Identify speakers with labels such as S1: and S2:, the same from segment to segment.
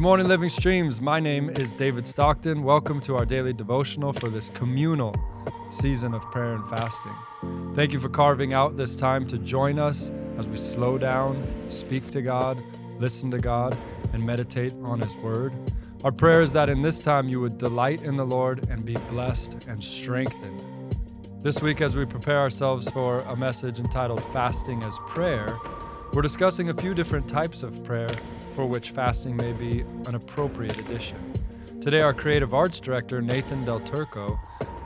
S1: Good morning, Living Streams. My name is David Stockton. Welcome to our daily devotional for this communal season of prayer and fasting. Thank you for carving out this time to join us as we slow down, speak to God, listen to God, and meditate on His Word. Our prayer is that in this time you would delight in the Lord and be blessed and strengthened. This week, as we prepare ourselves for a message entitled Fasting as Prayer, we're discussing a few different types of prayer for which fasting may be an appropriate addition. Today, our creative arts director, Nathan Del Turco,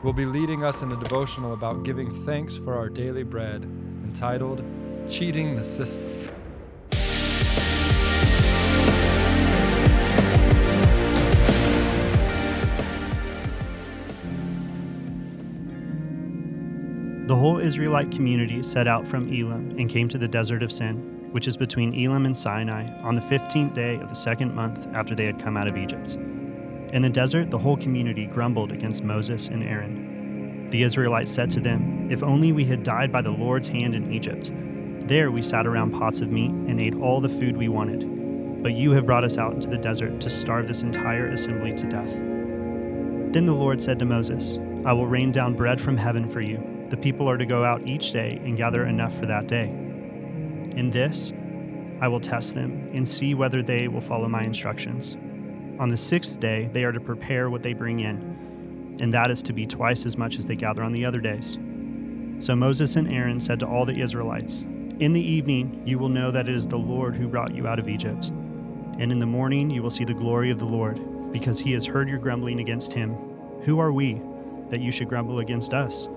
S1: will be leading us in a devotional about giving thanks for our daily bread entitled Cheating the System.
S2: The whole Israelite community set out from Elim and came to the desert of Sin which is between Elim and Sinai, on the fifteenth day of the second month after they had come out of Egypt. In the desert, the whole community grumbled against Moses and Aaron. The Israelites said to them, If only we had died by the Lord's hand in Egypt. There we sat around pots of meat and ate all the food we wanted. But you have brought us out into the desert to starve this entire assembly to death. Then the Lord said to Moses, I will rain down bread from heaven for you. The people are to go out each day and gather enough for that day. In this, I will test them and see whether they will follow my instructions. On the sixth day, they are to prepare what they bring in, and that is to be twice as much as they gather on the other days. So Moses and Aaron said to all the Israelites, In the evening you will know that it is the Lord who brought you out of Egypt. And in the morning you will see the glory of the Lord, because he has heard your grumbling against him. Who are we, that you should grumble against us?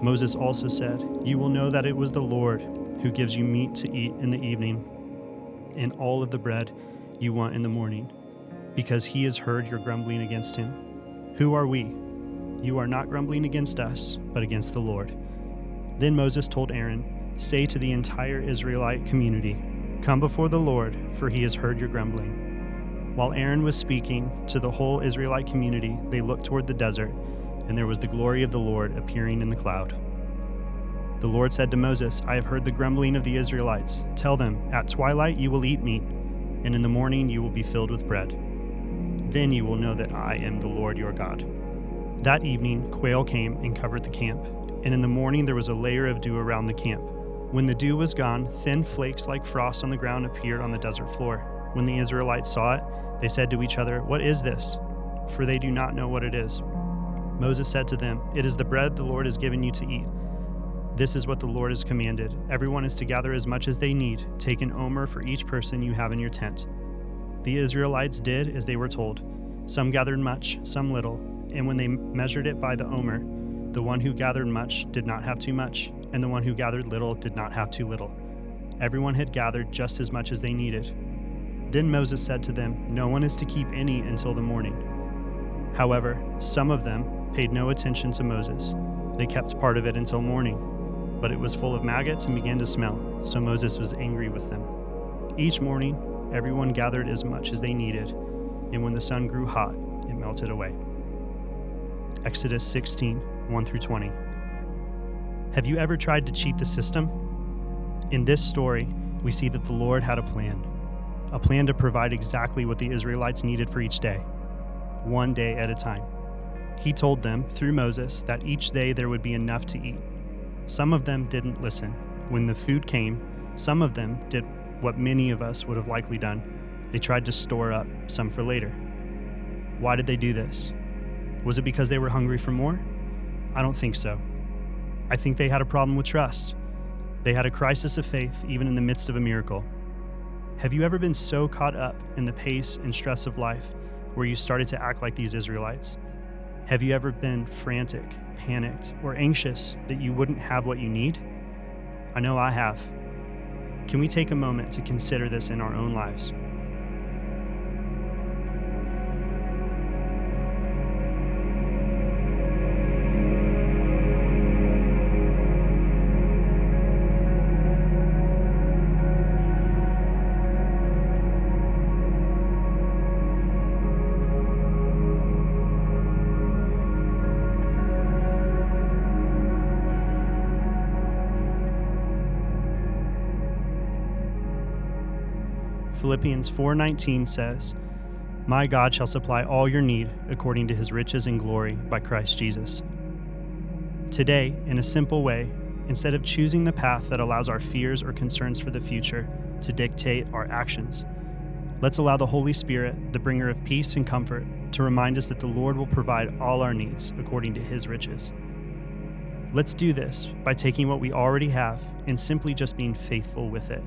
S2: Moses also said, You will know that it was the Lord who gives you meat to eat in the evening and all of the bread you want in the morning, because he has heard your grumbling against him. Who are we? You are not grumbling against us, but against the Lord. Then Moses told Aaron, Say to the entire Israelite community, Come before the Lord, for he has heard your grumbling. While Aaron was speaking to the whole Israelite community, they looked toward the desert, and there was the glory of the Lord appearing in the cloud. The Lord said to Moses, I have heard the grumbling of the Israelites. Tell them, At twilight you will eat meat, and in the morning you will be filled with bread. Then you will know that I am the Lord your God. That evening, quail came and covered the camp, and in the morning there was a layer of dew around the camp. When the dew was gone, thin flakes like frost on the ground appeared on the desert floor. When the Israelites saw it, they said to each other, What is this? For they do not know what it is. Moses said to them, It is the bread the Lord has given you to eat. This is what the Lord has commanded. Everyone is to gather as much as they need. Take an omer for each person you have in your tent. The Israelites did as they were told. Some gathered much, some little, and when they measured it by the omer, the one who gathered much did not have too much, and the one who gathered little did not have too little. Everyone had gathered just as much as they needed. Then Moses said to them, No one is to keep any until the morning. However, some of them paid no attention to Moses. They kept part of it until morning but it was full of maggots and began to smell. So Moses was angry with them. Each morning, everyone gathered as much as they needed, and when the sun grew hot, it melted away. Exodus 16 1 through 20. Have you ever tried to cheat the system? In this story, we see that the Lord had a plan a plan to provide exactly what the Israelites needed for each day, one day at a time. He told them, through Moses, that each day there would be enough to eat some of them didn't listen. When the food came, some of them did what many of us would have likely done. They tried to store up some for later. Why did they do this? Was it because they were hungry for more? I don't think so. I think they had a problem with trust. They had a crisis of faith even in the midst of a miracle. Have you ever been so caught up in the pace and stress of life where you started to act like these Israelites? Have you ever been frantic, panicked, or anxious that you wouldn't have what you need? I know I have. Can we take a moment to consider this in our own lives? Philippians 4:19 says, My God shall supply all your need according to his riches and glory by Christ Jesus. Today, in a simple way, instead of choosing the path that allows our fears or concerns for the future to dictate our actions, let's allow the Holy Spirit, the bringer of peace and comfort, to remind us that the Lord will provide all our needs according to his riches. Let's do this by taking what we already have and simply just being faithful with it.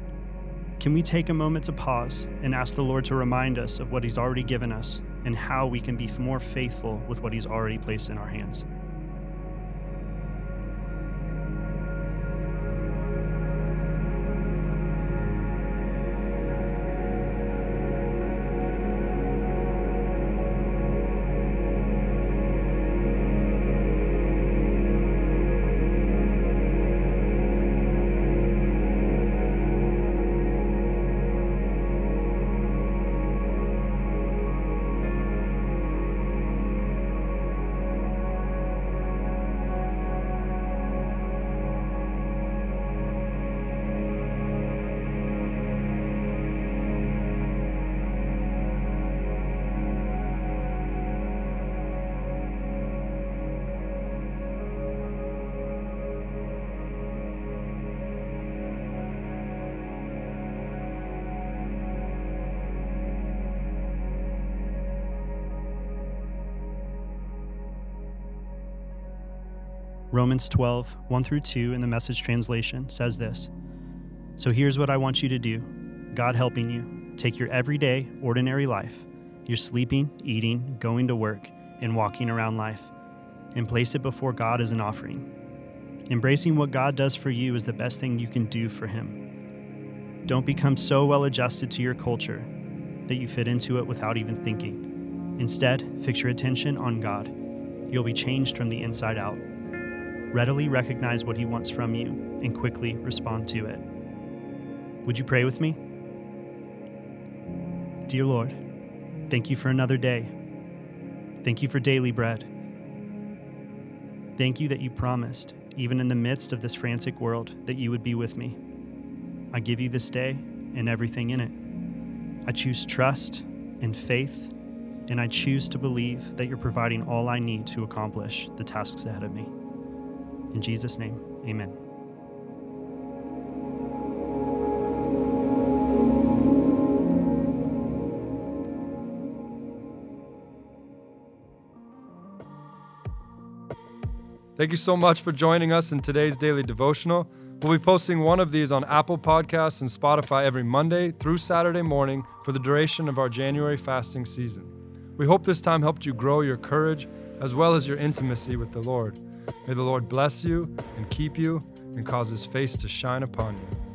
S2: Can we take a moment to pause and ask the Lord to remind us of what He's already given us and how we can be more faithful with what He's already placed in our hands? Romans 12, 1 through 2 in the message translation says this So here's what I want you to do God helping you. Take your everyday, ordinary life, your sleeping, eating, going to work, and walking around life, and place it before God as an offering. Embracing what God does for you is the best thing you can do for Him. Don't become so well adjusted to your culture that you fit into it without even thinking. Instead, fix your attention on God. You'll be changed from the inside out readily recognize what He wants from you, and quickly respond to it. Would you pray with me? Dear Lord, thank you for another day. Thank you for daily bread. Thank you that you promised, even in the midst of this frantic world, that you would be with me. I give you this day and everything in it. I choose trust and faith, and I choose to believe that you're providing all I need to accomplish the tasks ahead of me. In Jesus' name, amen.
S1: Thank you so much for joining us in today's daily devotional. We'll be posting one of these on Apple Podcasts and Spotify every Monday through Saturday morning for the duration of our January fasting season. We hope this time helped you grow your courage as well as your intimacy with the Lord. May the Lord bless you and keep you and cause his face to shine upon you.